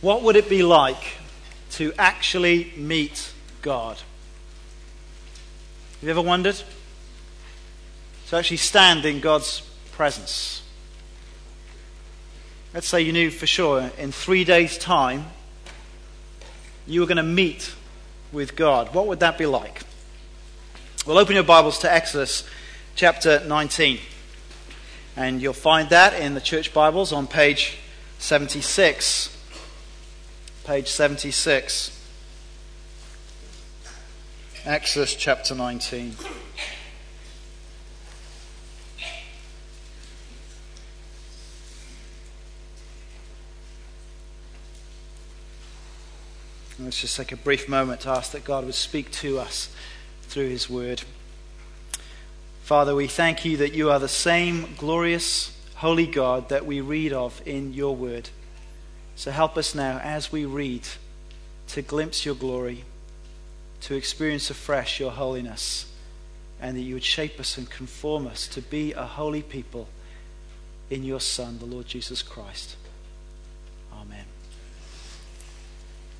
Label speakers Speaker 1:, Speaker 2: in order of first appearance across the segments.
Speaker 1: What would it be like to actually meet God? Have you ever wondered? To actually stand in God's presence. Let's say you knew for sure in three days' time you were going to meet with God. What would that be like? Well, open your Bibles to Exodus chapter 19. And you'll find that in the church Bibles on page 76 page 76. Exodus chapter 19. Let's just take a brief moment to ask that God would speak to us through His Word. Father, we thank you that you are the same glorious, holy God that we read of in your Word. So help us now as we read to glimpse your glory, to experience afresh your holiness, and that you would shape us and conform us to be a holy people in your Son, the Lord Jesus Christ. Amen.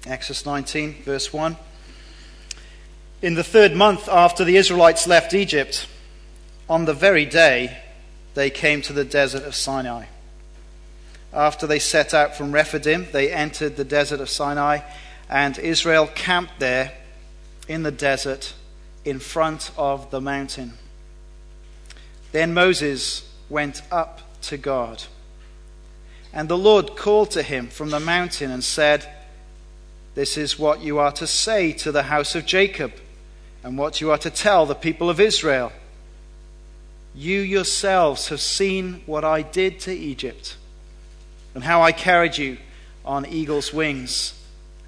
Speaker 1: Exodus 19, verse 1. In the third month after the Israelites left Egypt, on the very day they came to the desert of Sinai. After they set out from Rephidim, they entered the desert of Sinai, and Israel camped there in the desert in front of the mountain. Then Moses went up to God. And the Lord called to him from the mountain and said, This is what you are to say to the house of Jacob, and what you are to tell the people of Israel. You yourselves have seen what I did to Egypt and how I carried you on eagle's wings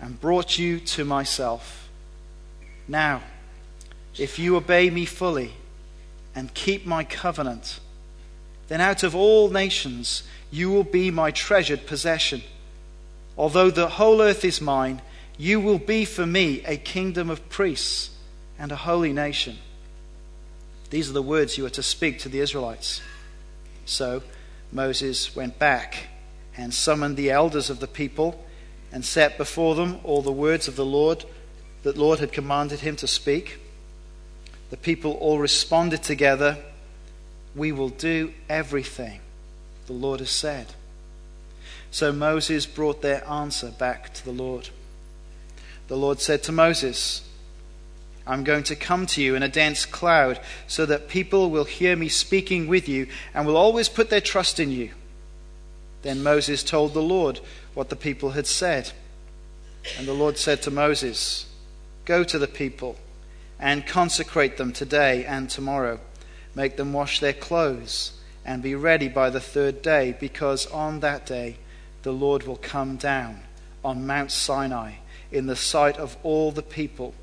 Speaker 1: and brought you to myself. Now, if you obey me fully and keep my covenant, then out of all nations you will be my treasured possession. Although the whole earth is mine, you will be for me a kingdom of priests and a holy nation. These are the words you are to speak to the Israelites. So Moses went back and summoned the elders of the people and set before them all the words of the Lord that Lord had commanded him to speak. The people all responded together, We will do everything the Lord has said. So Moses brought their answer back to the Lord. The Lord said to Moses, I'm going to come to you in a dense cloud so that people will hear me speaking with you and will always put their trust in you. Then Moses told the Lord what the people had said. And the Lord said to Moses, Go to the people and consecrate them today and tomorrow. Make them wash their clothes and be ready by the third day, because on that day the Lord will come down on Mount Sinai in the sight of all the people.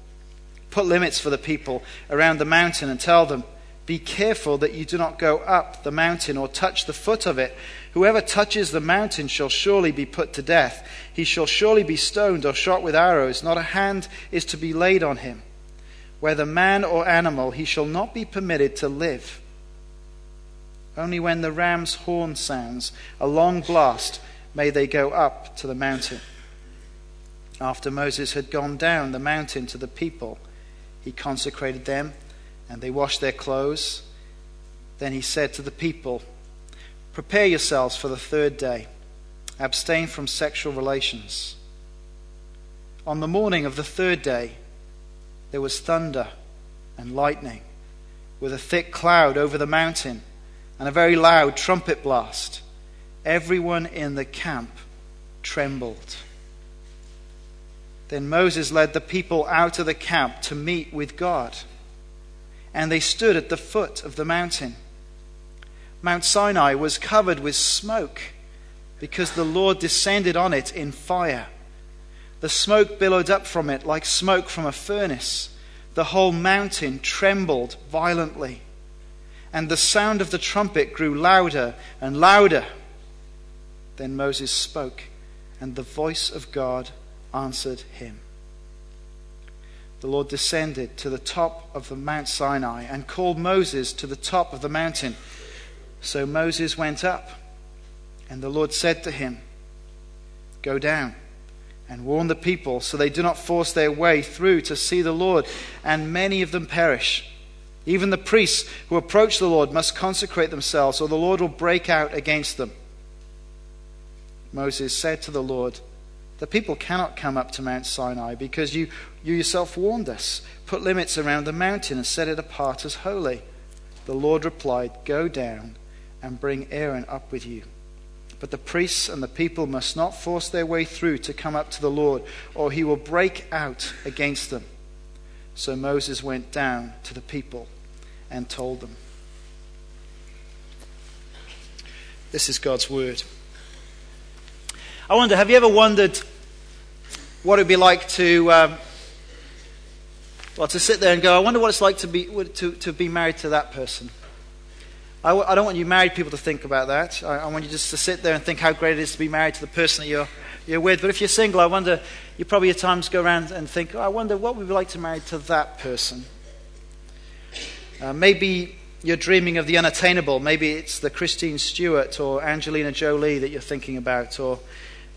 Speaker 1: Put limits for the people around the mountain and tell them, Be careful that you do not go up the mountain or touch the foot of it Whoever touches the mountain shall surely be put to death. He shall surely be stoned or shot with arrows. Not a hand is to be laid on him. Whether man or animal, he shall not be permitted to live. Only when the ram's horn sounds a long blast may they go up to the mountain. After Moses had gone down the mountain to the people, he consecrated them, and they washed their clothes. Then he said to the people, Prepare yourselves for the third day. Abstain from sexual relations. On the morning of the third day, there was thunder and lightning, with a thick cloud over the mountain and a very loud trumpet blast. Everyone in the camp trembled. Then Moses led the people out of the camp to meet with God, and they stood at the foot of the mountain. Mount Sinai was covered with smoke because the Lord descended on it in fire. The smoke billowed up from it like smoke from a furnace. The whole mountain trembled violently. And the sound of the trumpet grew louder and louder. Then Moses spoke, and the voice of God answered him. The Lord descended to the top of the Mount Sinai and called Moses to the top of the mountain. So Moses went up, and the Lord said to him, Go down, and warn the people so they do not force their way through to see the Lord, and many of them perish. Even the priests who approach the Lord must consecrate themselves, or the Lord will break out against them. Moses said to the Lord, The people cannot come up to Mount Sinai because you, you yourself warned us. Put limits around the mountain and set it apart as holy. The Lord replied, Go down and bring Aaron up with you. But the priests and the people must not force their way through to come up to the Lord, or he will break out against them. So Moses went down to the people and told them. This is God's word. I wonder, have you ever wondered what it would be like to, um, well, to sit there and go, I wonder what it's like to be, to, to be married to that person? I w- I don't want you married people to think about that. I, I want you just to sit there and think how great it is to be married to the person that you're, you're with. But if you're single, I wonder, you probably at times go around and think, oh, I wonder what would be like to marry to that person. Uh, maybe you're dreaming of the unattainable. Maybe it's the Kristen Stewart or Angelina Jolie that you're thinking about. Or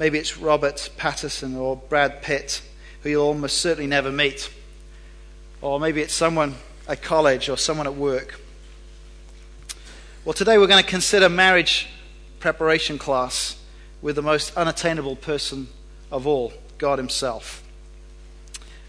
Speaker 1: maybe it's Robert Pattinson or Brad Pitt, who you'll almost certainly never meet. Or maybe it's someone at college or someone at work. Well, today we're going to consider marriage preparation class with the most unattainable person of all, God Himself.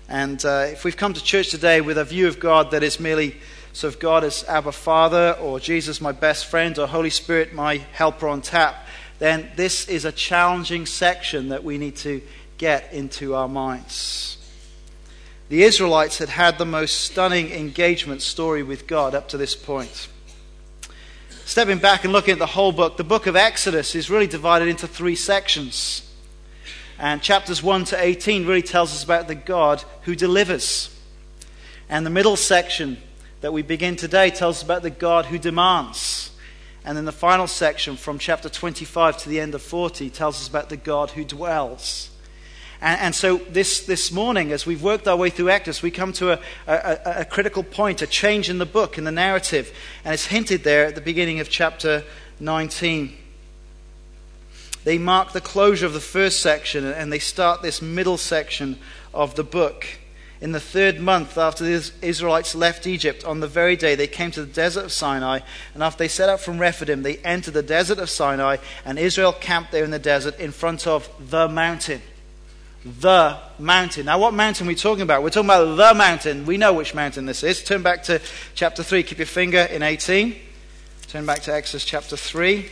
Speaker 1: And uh, if we've come to church today with a view of God that is merely sort of God as Abba Father, or Jesus my best friend, or Holy Spirit my helper on tap, then this is a challenging section that we need to get into our minds. The Israelites had had the most stunning engagement story with God up to this point. Stepping back and looking at the whole book, the book of Exodus is really divided into three sections. And chapters 1 to 18 really tells us about the God who delivers. And the middle section that we begin today tells us about the God who demands. And then the final section from chapter 25 to the end of 40 tells us about the God who dwells. And, and, so this, this morning, as we've worked our way through Exodus, we come to a, a, a critical point, a change in the book, in the narrative. And it's hinted there at the beginning of chapter 19. They mark the closure of the first section and they start this middle section of the book. In the third month after the Israelites left Egypt, on the very day they came to the desert of Sinai, and after they set out from Rephidim, they entered the desert of Sinai, and Israel camped there in the desert in front of the mountain the mountain. Now, what mountain are we talking about? We're talking about the mountain. We know which mountain this is. Turn back to chapter 3. Keep your finger in 18. Turn back to Exodus chapter 3.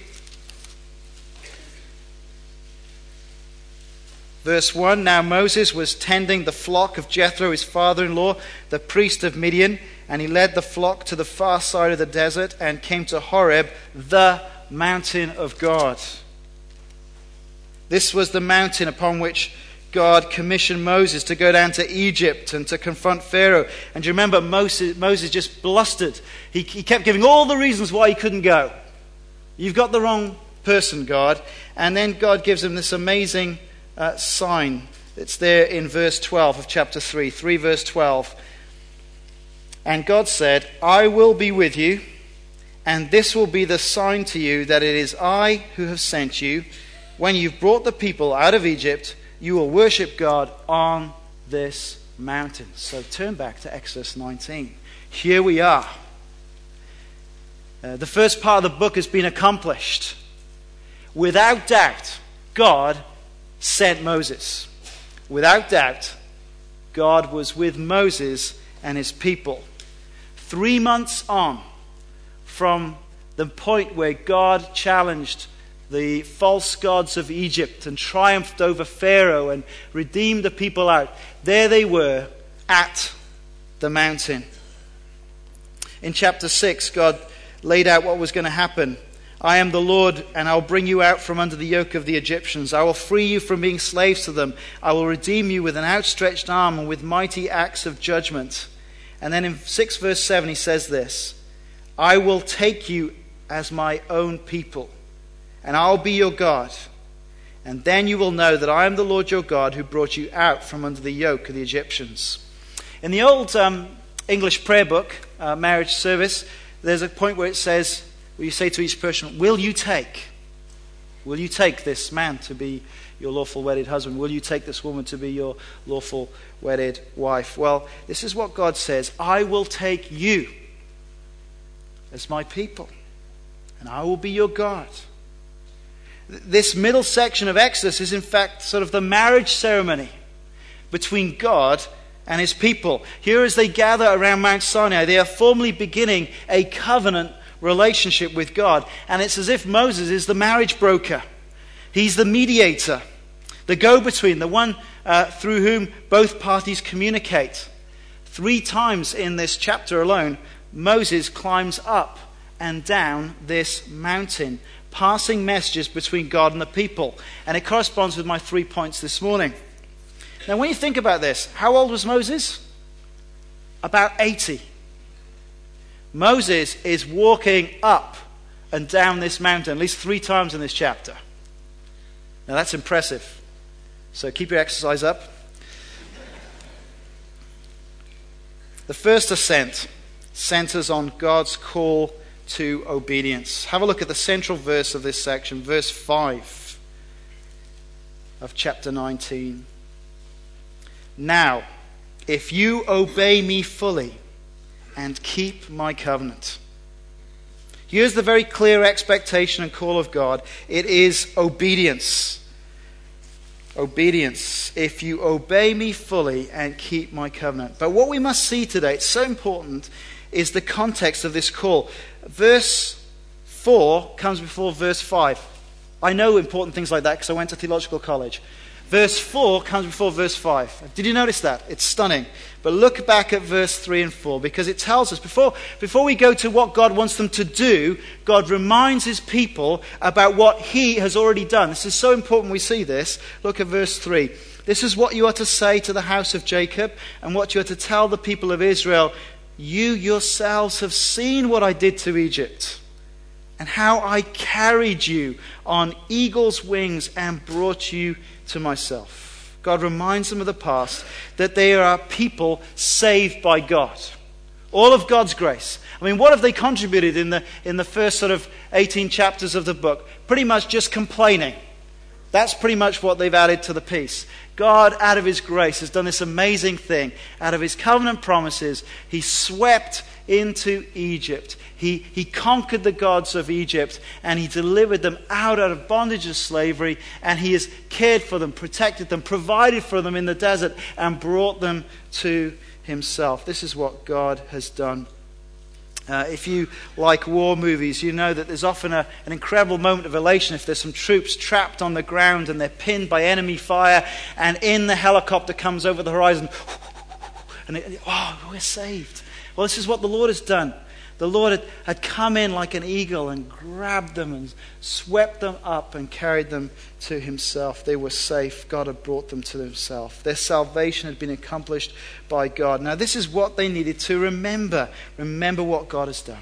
Speaker 1: Verse 1 Now Moses was tending the flock of Jethro, his father in law, the priest of Midian, and he led the flock to the far side of the desert and came to Horeb, the mountain of God. This was the mountain upon which God commissioned Moses to go down to Egypt and to confront Pharaoh. And you remember Moses, Moses just blustered? He, he kept giving all the reasons why he couldn't go. You've got the wrong person, God. And then God gives him this amazing uh, sign. It's there in verse 12 of chapter 3, 3 verse 12. And God said, I will be with you, and this will be the sign to you that it is I who have sent you. When you've brought the people out of Egypt, you will worship God on this mountain. So turn back to Exodus 19. Here we are. Uh, the first part of the book has been accomplished. Without doubt, God sent Moses. Without doubt, God was with Moses and his people. Three months on from the point where God challenged the false gods of Egypt and triumphed over Pharaoh and redeemed the people out. There they were at the mountain. In chapter 6, God laid out what was going to happen. I am the Lord, and I'll bring you out from under the yoke of the Egyptians. I will free you from being slaves to them. I will redeem you with an outstretched arm and with mighty acts of judgment. And then in 6 verse 7, he says this I will take you as my own people and I'll be your God. And then you will know that I am the Lord your God who brought you out from under the yoke of the Egyptians. In the old um, English prayer book, uh, marriage service, there's a point where it says, where you say to each person, Will you take? Will you take this man to be your lawful wedded husband? Will you take this woman to be your lawful wedded wife? Well, this is what God says I will take you as my people, and I will be your God. This middle section of Exodus is, in fact, sort of the marriage ceremony between God and his people. Here, as they gather around Mount Sinai, they are formally beginning a covenant relationship with God. And it's as if Moses is the marriage broker, he's the mediator, the go between, the one uh, through whom both parties communicate. Three times in this chapter alone, Moses climbs up and down this mountain, passing messages between God and the people. And it corresponds with my three points this morning. Now, when you think about this, how old was Moses? About 80. Moses is walking up and down this mountain at least three times in this chapter. Now, that's impressive. So keep your exercise up. The first ascent centers on God's call to obedience. Have a look at the central verse of this section, verse 5 of chapter 19. Now, if you obey me fully and keep my covenant. Here's the very clear expectation and call of God it is obedience. Obedience. If you obey me fully and keep my covenant. But what we must see today, it's so important, is the context of this call. Verse 4 comes before verse 5. I know important things like that because I went to theological college. Verse 4 comes before verse 5. Did you notice that? It's stunning. But look back at verse 3 and 4 because it tells us before, before we go to what God wants them to do, God reminds his people about what he has already done. This is so important we see this. Look at verse 3. This is what you are to say to the house of Jacob and what you are to tell the people of Israel. You yourselves have seen what I did to Egypt and how I carried you on eagle's wings and brought you to myself. God reminds them of the past that they are people saved by God. All of God's grace. I mean, what have they contributed in the, in the first sort of 18 chapters of the book? Pretty much just complaining. That's pretty much what they've added to the piece. God, out of His grace, has done this amazing thing. Out of His covenant promises, He swept into Egypt. He, he conquered the gods of Egypt and he delivered them out, out of bondage of slavery. And he has cared for them, protected them, provided for them in the desert, and brought them to himself. This is what God has done. Uh, if you like war movies, you know that there's often a, an incredible moment of elation if there's some troops trapped on the ground and they're pinned by enemy fire, and in the helicopter comes over the horizon, and it, oh, we're saved. Well, this is what the Lord has done. The Lord had, had come in like an eagle and grabbed them and swept them up and carried them to himself. They were safe. God had brought them to himself. Their salvation had been accomplished by God. Now, this is what they needed to remember. Remember what God has done.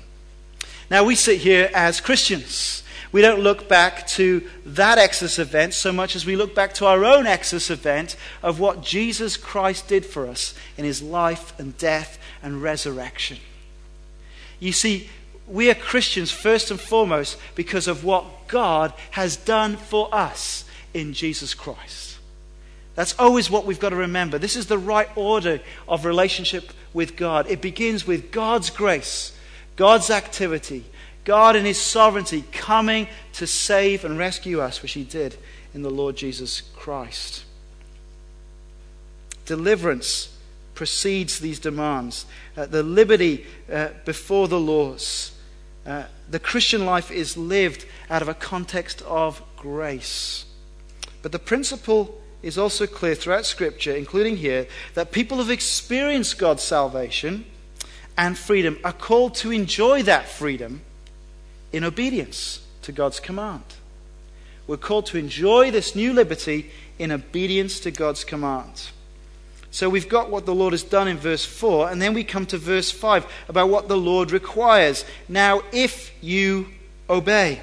Speaker 1: Now, we sit here as Christians. We don't look back to that Exodus event so much as we look back to our own Exodus event of what Jesus Christ did for us in his life and death and resurrection. You see, we are Christians first and foremost because of what God has done for us in Jesus Christ. That's always what we've got to remember. This is the right order of relationship with God. It begins with God's grace, God's activity, God in His sovereignty coming to save and rescue us, which He did in the Lord Jesus Christ. Deliverance precedes these demands. Uh, the liberty uh, before the laws. Uh, the Christian life is lived out of a context of grace. But the principle is also clear throughout Scripture, including here, that people who've experienced God's salvation and freedom are called to enjoy that freedom in obedience to God's command. We're called to enjoy this new liberty in obedience to God's command. So we've got what the Lord has done in verse 4, and then we come to verse 5 about what the Lord requires. Now, if you obey.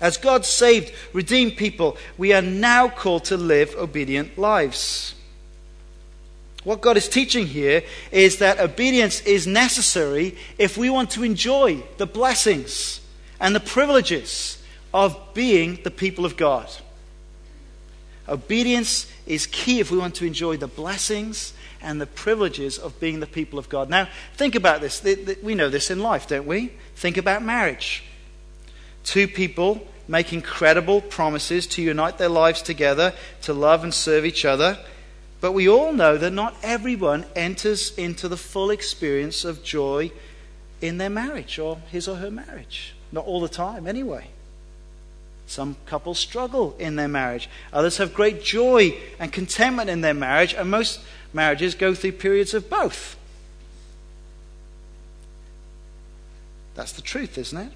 Speaker 1: As God saved, redeemed people, we are now called to live obedient lives. What God is teaching here is that obedience is necessary if we want to enjoy the blessings and the privileges of being the people of God. Obedience is key if we want to enjoy the blessings and the privileges of being the people of God. Now, think about this. We know this in life, don't we? Think about marriage. Two people make incredible promises to unite their lives together, to love and serve each other. But we all know that not everyone enters into the full experience of joy in their marriage or his or her marriage. Not all the time, anyway. Some couples struggle in their marriage. Others have great joy and contentment in their marriage, and most marriages go through periods of both. That's the truth, isn't it?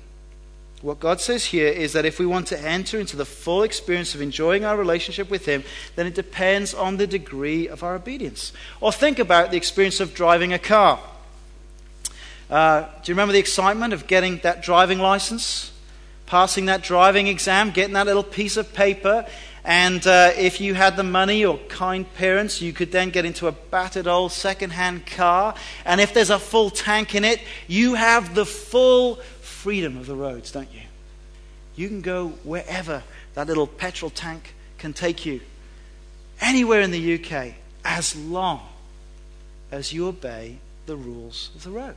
Speaker 1: What God says here is that if we want to enter into the full experience of enjoying our relationship with Him, then it depends on the degree of our obedience. Or think about the experience of driving a car. Uh, do you remember the excitement of getting that driving license? Passing that driving exam, getting that little piece of paper. And uh, if you had the money or kind parents, you could then get into a battered old second-hand car. And if there's a full tank in it, you have the full freedom of the roads, don't you? You can go wherever that little petrol tank can take you. Anywhere in the UK, as long as you obey the rules of the road.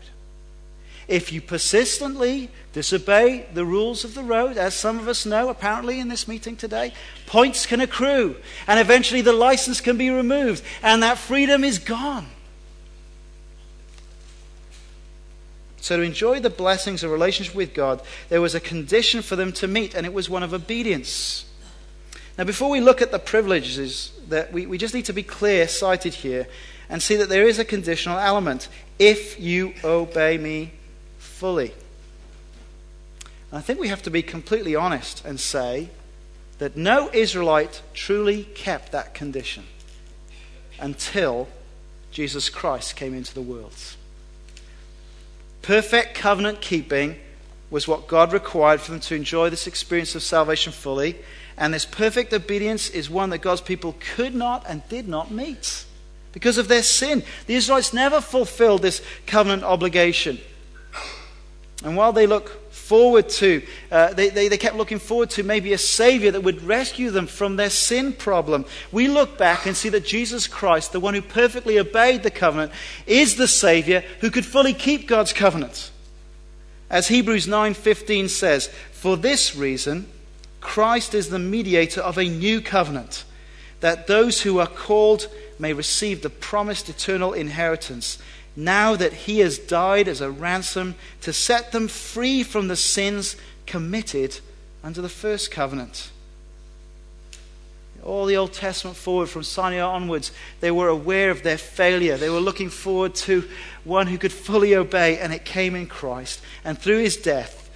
Speaker 1: If you persistently disobey the rules of the road, as some of us know apparently in this meeting today, points can accrue, and eventually the license can be removed, and that freedom is gone. So, to enjoy the blessings of relationship with God, there was a condition for them to meet, and it was one of obedience. Now, before we look at the privileges, that we, we just need to be clear sighted here and see that there is a conditional element. If you obey me, fully. And I think we have to be completely honest and say that no Israelite truly kept that condition until Jesus Christ came into the world. Perfect covenant keeping was what God required for them to enjoy this experience of salvation fully. And this perfect obedience is one that God's people could not and did not meet because of their sin. The Israelites never fulfilled this covenant obligation. And while they look forward to, uh, they, they, they kept looking forward to maybe a Savior that would rescue them from their sin problem, we look back and see that Jesus Christ, the one who perfectly obeyed the covenant, is the Savior who could fully keep God's covenant. As Hebrews 9:15 says, "For this reason Christ is the mediator of a new covenant, that those who are called may receive the promised eternal inheritance." Now that he has died as a ransom to set them free from the sins committed under the first covenant. All the Old Testament forward, from Sinai onwards, they were aware of their failure. They were looking forward to one who could fully obey, and it came in Christ. And through his death,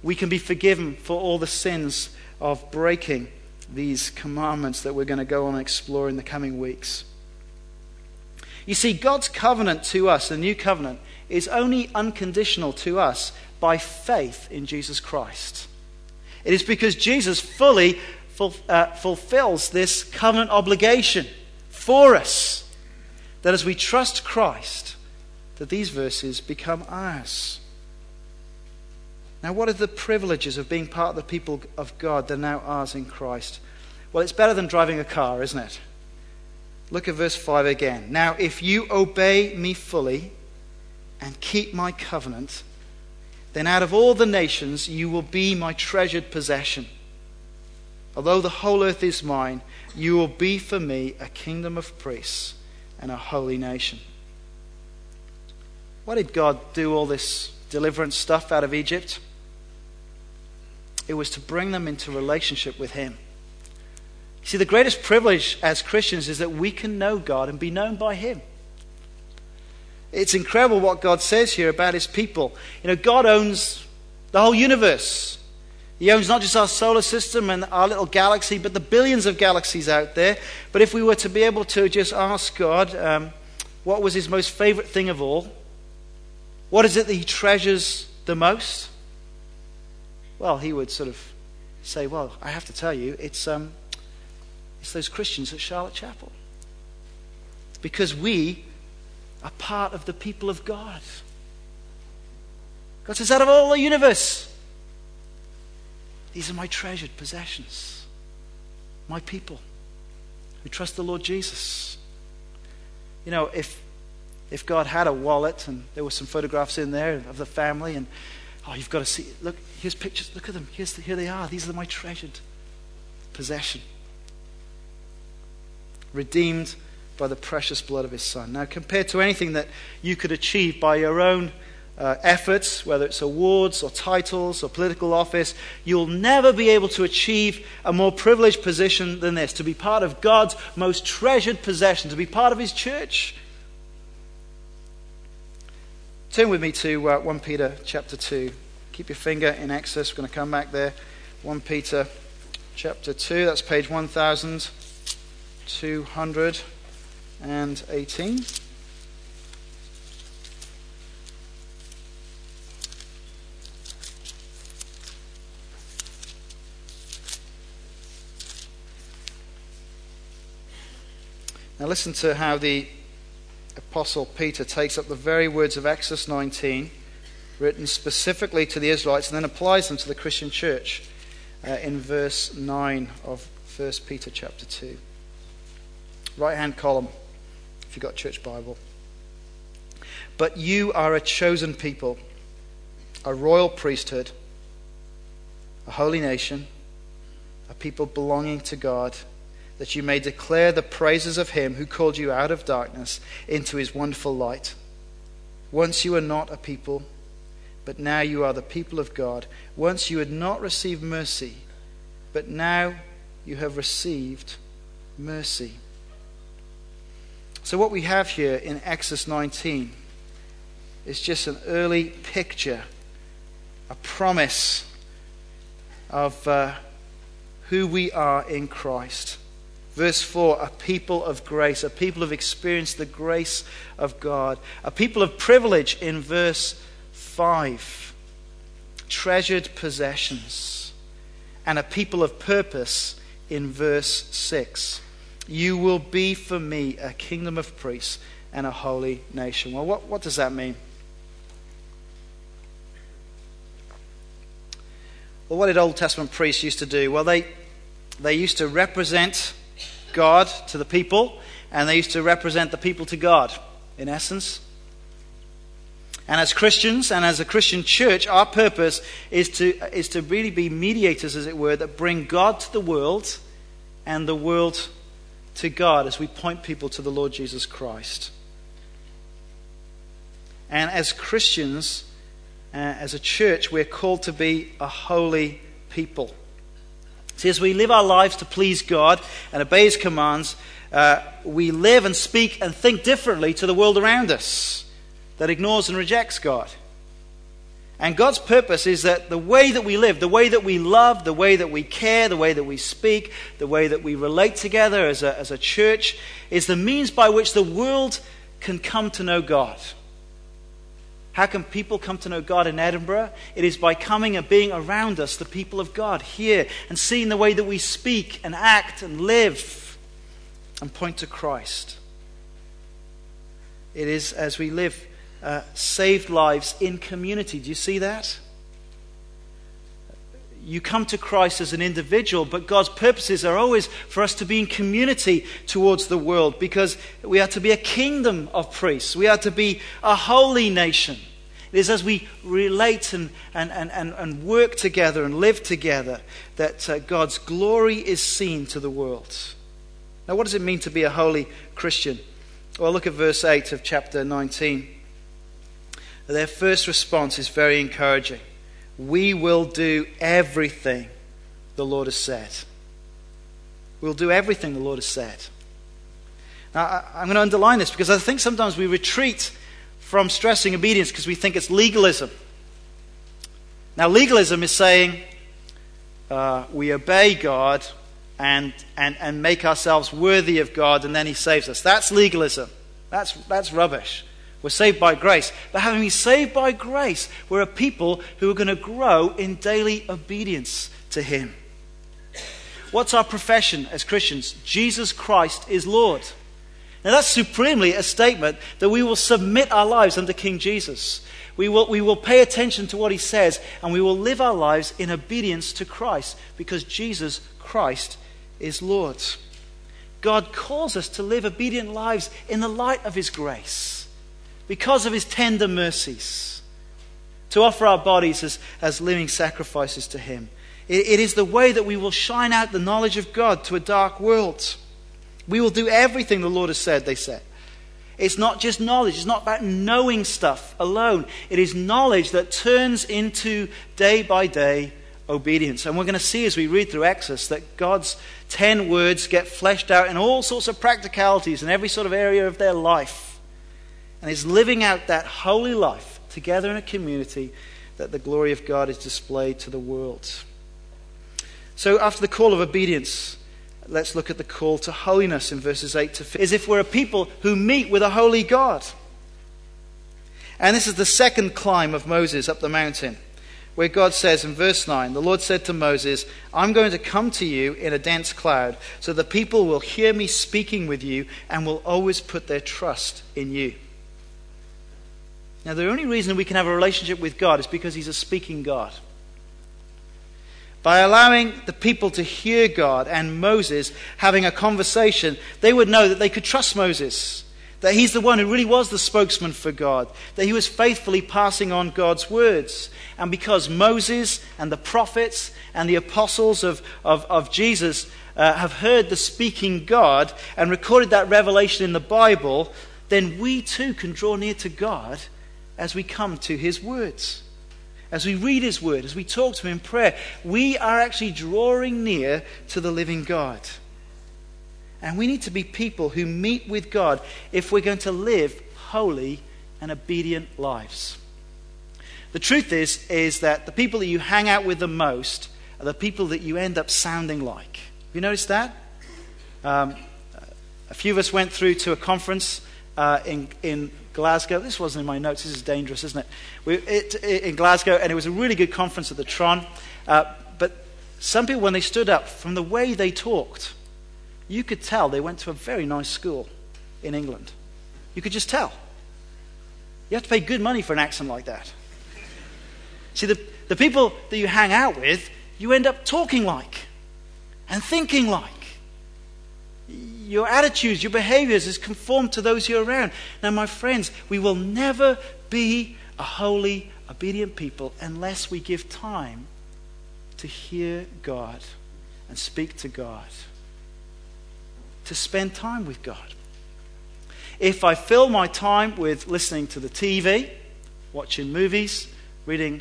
Speaker 1: we can be forgiven for all the sins of breaking these commandments that we're going to go on and explore in the coming weeks. You see, God's covenant to us, the new covenant, is only unconditional to us by faith in Jesus Christ. It is because Jesus fully ful- uh, fulfills this covenant obligation for us that as we trust Christ, that these verses become ours. Now, what are the privileges of being part of the people of God that are now ours in Christ? Well, it's better than driving a car, isn't it? Look at verse 5 again. Now, if you obey me fully and keep my covenant, then out of all the nations you will be my treasured possession. Although the whole earth is mine, you will be for me a kingdom of priests and a holy nation. Why did God do all this deliverance stuff out of Egypt? It was to bring them into relationship with Him. See, the greatest privilege as Christians is that we can know God and be known by Him. It's incredible what God says here about His people. You know, God owns the whole universe. He owns not just our solar system and our little galaxy, but the billions of galaxies out there. But if we were to be able to just ask God um, what was His most favorite thing of all, what is it that He treasures the most? Well, He would sort of say, Well, I have to tell you, it's. Um, it's those Christians at Charlotte Chapel. Because we are part of the people of God. God says, out of all the universe, these are my treasured possessions, my people. who trust the Lord Jesus. You know, if, if God had a wallet and there were some photographs in there of the family, and oh, you've got to see, look, here's pictures, look at them, here's the, here they are, these are my treasured possession. Redeemed by the precious blood of his Son. Now, compared to anything that you could achieve by your own uh, efforts, whether it's awards or titles or political office, you'll never be able to achieve a more privileged position than this to be part of God's most treasured possession, to be part of his church. Turn with me to uh, 1 Peter chapter 2. Keep your finger in Exodus. We're going to come back there. 1 Peter chapter 2, that's page 1218. Now, listen to how the Apostle Peter takes up the very words of Exodus 19, written specifically to the Israelites, and then applies them to the Christian church uh, in verse 9 of 1 Peter chapter 2. Right hand column, if you've got church Bible. But you are a chosen people, a royal priesthood, a holy nation, a people belonging to God that you may declare the praises of him who called you out of darkness into his wonderful light. Once you were not a people, but now you are the people of God. Once you had not received mercy, but now you have received mercy. So, what we have here in Exodus 19 is just an early picture, a promise of uh, who we are in Christ. Verse 4 a people of grace, a people who've experienced the grace of God, a people of privilege in verse 5, treasured possessions, and a people of purpose in verse 6. You will be for me a kingdom of priests and a holy nation. Well, what, what does that mean? Well, what did Old Testament priests used to do? Well, they, they used to represent God to the people, and they used to represent the people to God, in essence. And as Christians and as a Christian church, our purpose is to, is to really be mediators, as it were, that bring God to the world and the world to God as we point people to the Lord Jesus Christ. And as Christians, uh, as a church, we're called to be a holy people. See, as we live our lives to please God and obey His commands, uh, we live and speak and think differently to the world around us that ignores and rejects God. And God's purpose is that the way that we live, the way that we love, the way that we care, the way that we speak, the way that we relate together as a, as a church, is the means by which the world can come to know God. How can people come to know God in Edinburgh? It is by coming and being around us, the people of God, here, and seeing the way that we speak and act and live and point to Christ. It is as we live uh, saved lives in community. Do you see that? You come to Christ as an individual, but God's purposes are always for us to be in community towards the world because we are to be a kingdom of priests. We are to be a holy nation. It is as we relate and, and, and, and, work together and live together that uh, God's glory is seen to the world. Now, what does it mean to be a holy Christian? Well, look at verse 8 of chapter 19. Their first response is very encouraging. We will do everything the Lord has said. We'll do everything the Lord has said. Now, I'm going to underline this because I think sometimes we retreat from stressing obedience because we think it's legalism. Now, legalism is saying uh, we obey God and, and, and make ourselves worthy of God and then He saves us. That's legalism. That's, that's rubbish. We're saved by grace. But having been saved by grace, we're a people who are going to grow in daily obedience to Him. What's our profession as Christians? Jesus Christ is Lord. Now, that's supremely a statement that we will submit our lives under King Jesus. We will, we will pay attention to what He says, and we will live our lives in obedience to Christ because Jesus Christ is Lord. God calls us to live obedient lives in the light of His grace, because of His tender mercies, to offer our bodies as, as living sacrifices to Him. It, it is the way that we will shine out the knowledge of God to a dark world. We will do everything the Lord has said, they said. It's not just knowledge. It's not about knowing stuff alone. It is knowledge that turns into day by day obedience. And we're going to see as we read through Exodus that God's ten words get fleshed out in all sorts of practicalities in every sort of area of their life. And is living out that holy life together in a community that the glory of God is displayed to the world. So, after the call of obedience, let's look at the call to holiness in verses 8 to 15. As if we're a people who meet with a holy God. And this is the second climb of Moses up the mountain where God says in verse 9, the Lord said to Moses, I'm going to come to you in a dense cloud, so the people will hear me speaking with you and will always put their trust in you. Now, the only reason we can have a relationship with God is because He's a speaking God. By allowing the people to hear God and Moses having a conversation, they would know that they could trust Moses that he's the one who really was the spokesman for God, that he was faithfully passing on God's words. And because Moses and the prophets and the apostles of, of, of Jesus uh, have heard the speaking God and recorded that revelation in the Bible, then we too can draw near to God as we come to his words. As we read his word, as we talk to him in prayer, we are actually drawing near to the living God. And we need to be people who meet with God if we're going to live holy and obedient lives. The truth is, is that the people that you hang out with the most are the people that you end up sounding like. Have you noticed that? Um, a few of us went through to a conference uh, in, in Glasgow. This wasn't in my notes. This is dangerous, isn't it? We, it, it in Glasgow, and it was a really good conference at the Tron. Uh, but some people, when they stood up, from the way they talked, you could tell they went to a very nice school in England. You could just tell. You have to pay good money for an accent like that. See, the, the people that you hang out with, you end up talking like and thinking like. Your attitudes, your behaviors is conformed to those you're around. Now, my friends, we will never be a holy, obedient people unless we give time to hear God and speak to God to spend time with God. If I fill my time with listening to the TV, watching movies, reading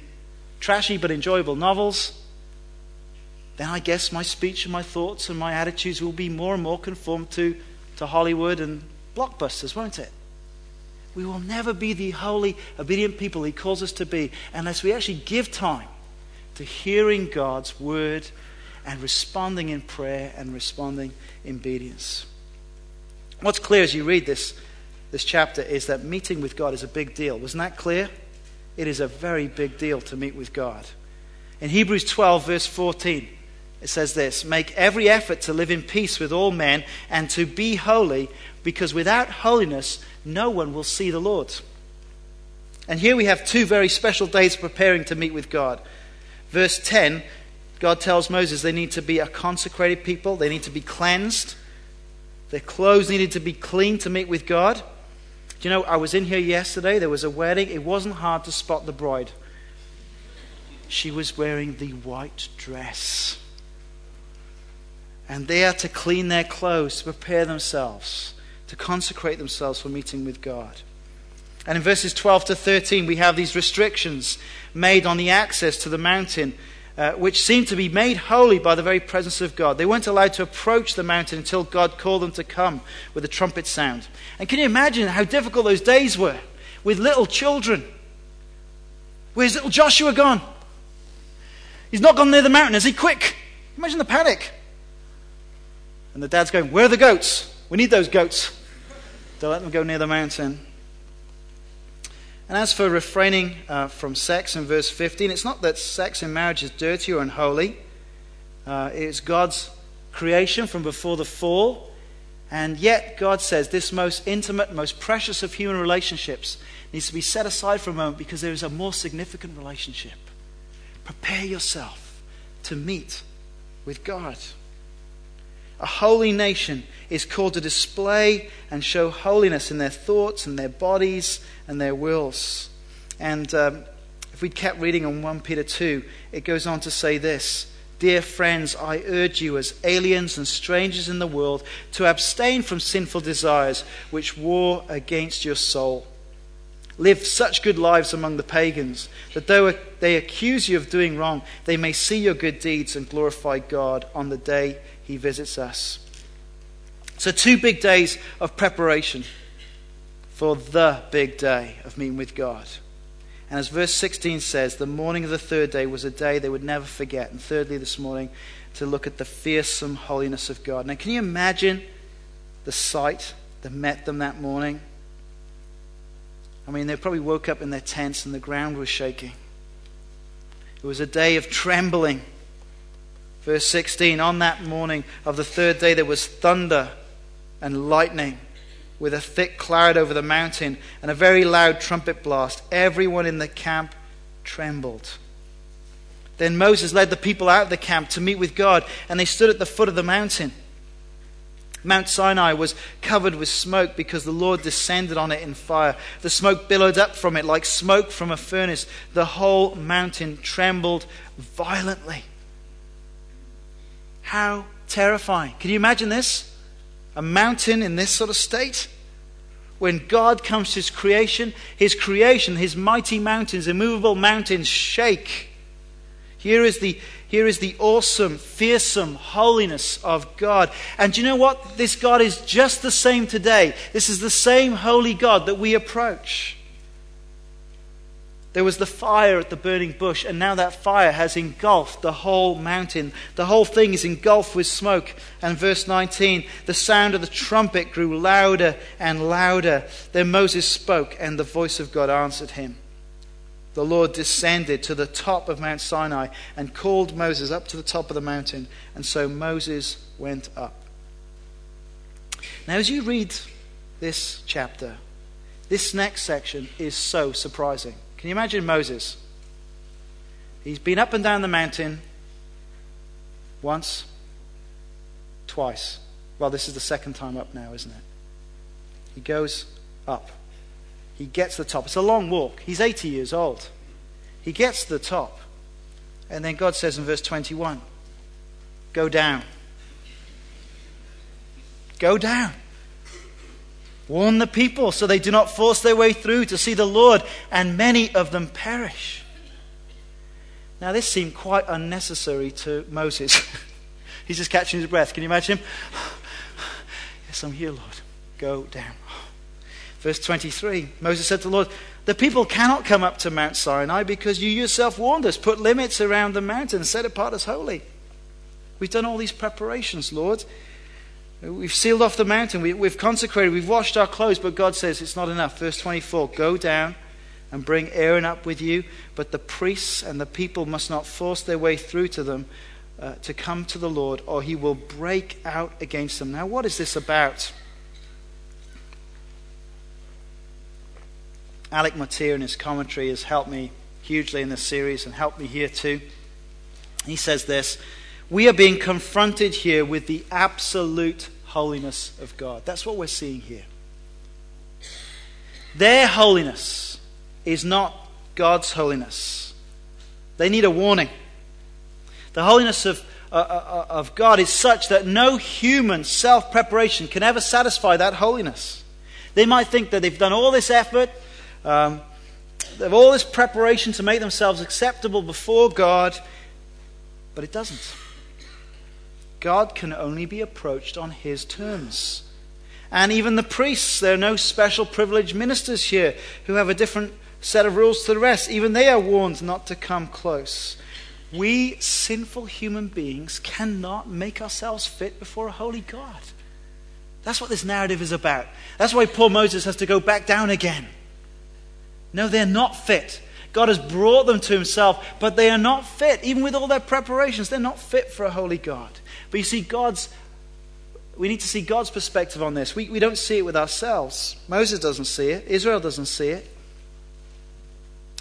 Speaker 1: trashy but enjoyable novels, then I guess my speech and my thoughts and my attitudes will be more and more conformed to, to Hollywood and blockbusters, won't it? We will never be the holy, obedient people He calls us to be unless we actually give time to hearing God's word and responding in prayer and responding in obedience. What's clear as you read this, this chapter is that meeting with God is a big deal. Wasn't that clear? It is a very big deal to meet with God. In Hebrews 12, verse 14, it says this Make every effort to live in peace with all men and to be holy, because without holiness, no one will see the Lord. And here we have two very special days preparing to meet with God. Verse 10 God tells Moses they need to be a consecrated people, they need to be cleansed, their clothes needed to be clean to meet with God. Do you know, I was in here yesterday, there was a wedding, it wasn't hard to spot the bride. She was wearing the white dress. And they are to clean their clothes, to prepare themselves, to consecrate themselves for meeting with God. And in verses 12 to 13, we have these restrictions made on the access to the mountain uh, which seemed to be made holy by the very presence of God. They weren't allowed to approach the mountain until God called them to come with a trumpet sound. And can you imagine how difficult those days were with little children? Where's little Joshua gone? He's not gone near the mountain, is he? Quick! Imagine the panic. And the dad's going, Where are the goats? We need those goats. Don't let them go near the mountain. And as for refraining uh, from sex in verse 15, it's not that sex in marriage is dirty or unholy. Uh, it's God's creation from before the fall. And yet, God says this most intimate, most precious of human relationships needs to be set aside for a moment because there is a more significant relationship. Prepare yourself to meet with God. A holy nation, is called to display and show holiness in their thoughts and their bodies and their wills. And um, if we'd kept reading on 1 Peter 2, it goes on to say this Dear friends, I urge you as aliens and strangers in the world to abstain from sinful desires which war against your soul. Live such good lives among the pagans that though they accuse you of doing wrong, they may see your good deeds and glorify God on the day he visits us. So, two big days of preparation for the big day of meeting with God. And as verse 16 says, the morning of the third day was a day they would never forget. And thirdly, this morning, to look at the fearsome holiness of God. Now, can you imagine the sight that met them that morning? I mean, they probably woke up in their tents and the ground was shaking. It was a day of trembling. Verse 16 On that morning of the third day, there was thunder and lightning with a thick cloud over the mountain and a very loud trumpet blast. Everyone in the camp trembled. Then Moses led the people out of the camp to meet with God, and they stood at the foot of the mountain. Mount Sinai was covered with smoke because the Lord descended on it in fire. The smoke billowed up from it like smoke from a furnace. The whole mountain trembled violently. How terrifying. Can you imagine this? a mountain in this sort of state? When God comes to his creation, his creation, his mighty mountains, immovable mountains shake. Here is the, here is the awesome, fearsome holiness of God. And do you know what? This God is just the same today. This is the same holy God that we approach. There was the fire at the burning bush, and now that fire has engulfed the whole mountain. The whole thing is engulfed with smoke. And verse 19 the sound of the trumpet grew louder and louder. Then Moses spoke, and the voice of God answered him. The Lord descended to the top of Mount Sinai and called Moses up to the top of the mountain. And so Moses went up. Now, as you read this chapter, this next section is so surprising. Can you imagine Moses? He's been up and down the mountain once, twice. Well, this is the second time up now, isn't it? He goes up. He gets to the top. It's a long walk. He's 80 years old. He gets to the top. And then God says in verse 21 Go down. Go down. Warn the people so they do not force their way through to see the Lord, and many of them perish. Now, this seemed quite unnecessary to Moses. He's just catching his breath. Can you imagine him? yes, I'm here, Lord. Go down. Verse 23 Moses said to the Lord, The people cannot come up to Mount Sinai because you yourself warned us. Put limits around the mountain, set apart as holy. We've done all these preparations, Lord. We've sealed off the mountain. We, have consecrated. We've washed our clothes. But God says it's not enough. Verse 24 Go down and bring Aaron up with you. But the priests and the people must not force their way through to them uh, to come to the Lord, or he will break out against them. Now, what is this about? Alec Motyer in his commentary has helped me hugely in this series and helped me here too. He says this we are being confronted here with the absolute holiness of God. That's what we're seeing here. Their holiness is not God's holiness. They need a warning. The holiness of, uh, uh, uh of God is such that no human self preparation can ever satisfy that holiness. They might think that they've done all this effort, um, they have all this preparation to make themselves acceptable before God, but it doesn't. God can only be approached on his terms. And even the priests, there are no special privileged ministers here who have a different set of rules to the rest. Even they are warned not to come close. We sinful human beings cannot make ourselves fit before a holy God. That's what this narrative is about. That's why poor Moses has to go back down again. No, they're not fit. God has brought them to himself, but they are not fit. Even with all their preparations, they're not fit for a holy God. But you see, God's we need to see God's perspective on this. We, we don't see it with ourselves. Moses doesn't see it, Israel doesn't see it.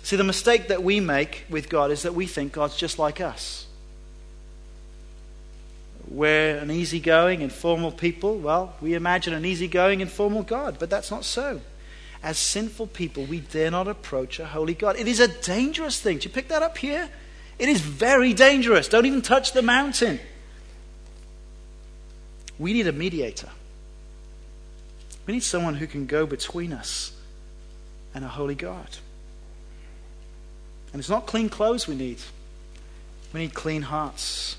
Speaker 1: See, the mistake that we make with God is that we think God's just like us. we're an easygoing, informal people. Well, we imagine an easygoing, informal God, but that's not so. As sinful people, we dare not approach a holy God. It is a dangerous thing. Do you pick that up here? It is very dangerous. Don't even touch the mountain. We need a mediator. We need someone who can go between us and a holy God. And it's not clean clothes we need, we need clean hearts.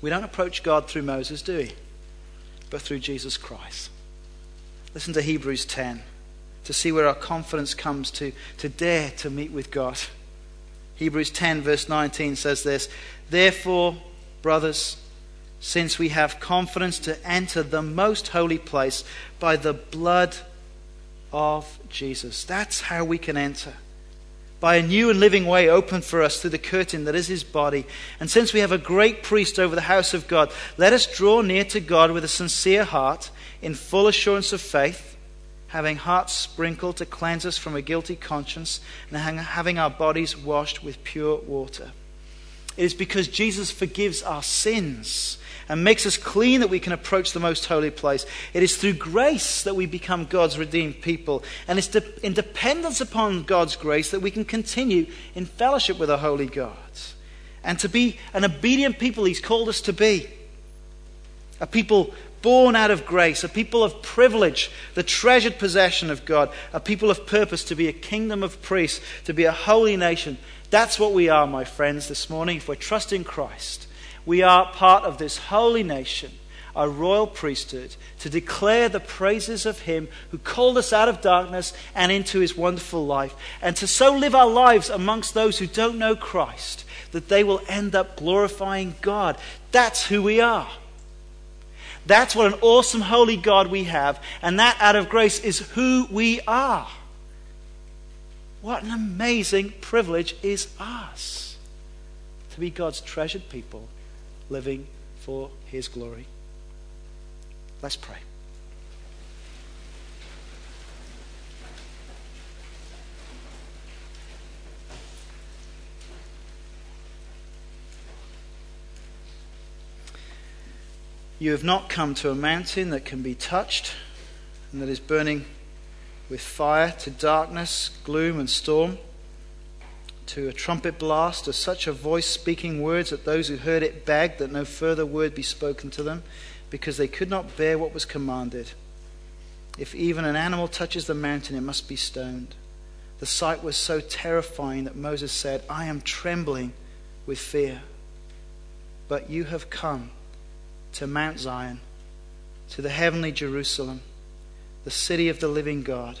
Speaker 1: We don't approach God through Moses, do we? But through Jesus Christ. Listen to Hebrews 10 to see where our confidence comes to, to dare to meet with God. Hebrews 10, verse 19 says this Therefore, brothers, since we have confidence to enter the most holy place by the blood of Jesus. That's how we can enter. By a new and living way opened for us through the curtain that is his body. And since we have a great priest over the house of God, let us draw near to God with a sincere heart, in full assurance of faith, having hearts sprinkled to cleanse us from a guilty conscience, and having our bodies washed with pure water. It is because Jesus forgives our sins and makes us clean that we can approach the most holy place. It is through grace that we become God's redeemed people. And it's in dependence upon God's grace that we can continue in fellowship with a holy God. And to be an obedient people, He's called us to be. A people born out of grace, a people of privilege, the treasured possession of God, a people of purpose to be a kingdom of priests, to be a holy nation. That's what we are, my friends, this morning, if we're trusting Christ. We are part of this holy nation, a royal priesthood, to declare the praises of Him who called us out of darkness and into His wonderful life, and to so live our lives amongst those who don't know Christ that they will end up glorifying God. That's who we are. That's what an awesome, holy God we have, and that out of grace is who we are. What an amazing privilege is us to be God's treasured people living for His glory. Let's pray. You have not come to a mountain that can be touched and that is burning with fire, to darkness, gloom, and storm to a trumpet blast, to such a voice speaking words that those who heard it begged that no further word be spoken to them, because they could not bear what was commanded. If even an animal touches the mountain, it must be stoned. The sight was so terrifying that Moses said, I am trembling with fear. But you have come to Mount Zion, to the heavenly Jerusalem, the city of the living God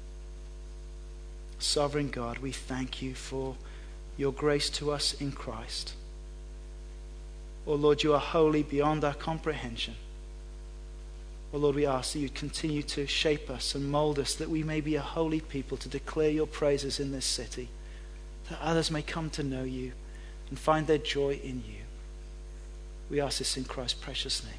Speaker 1: Sovereign God, we thank you for your grace to us in Christ. Oh Lord, you are holy beyond our comprehension. Oh Lord, we ask that you continue to shape us and mold us that we may be a holy people to declare your praises in this city, that others may come to know you and find their joy in you. We ask this in Christ's precious name.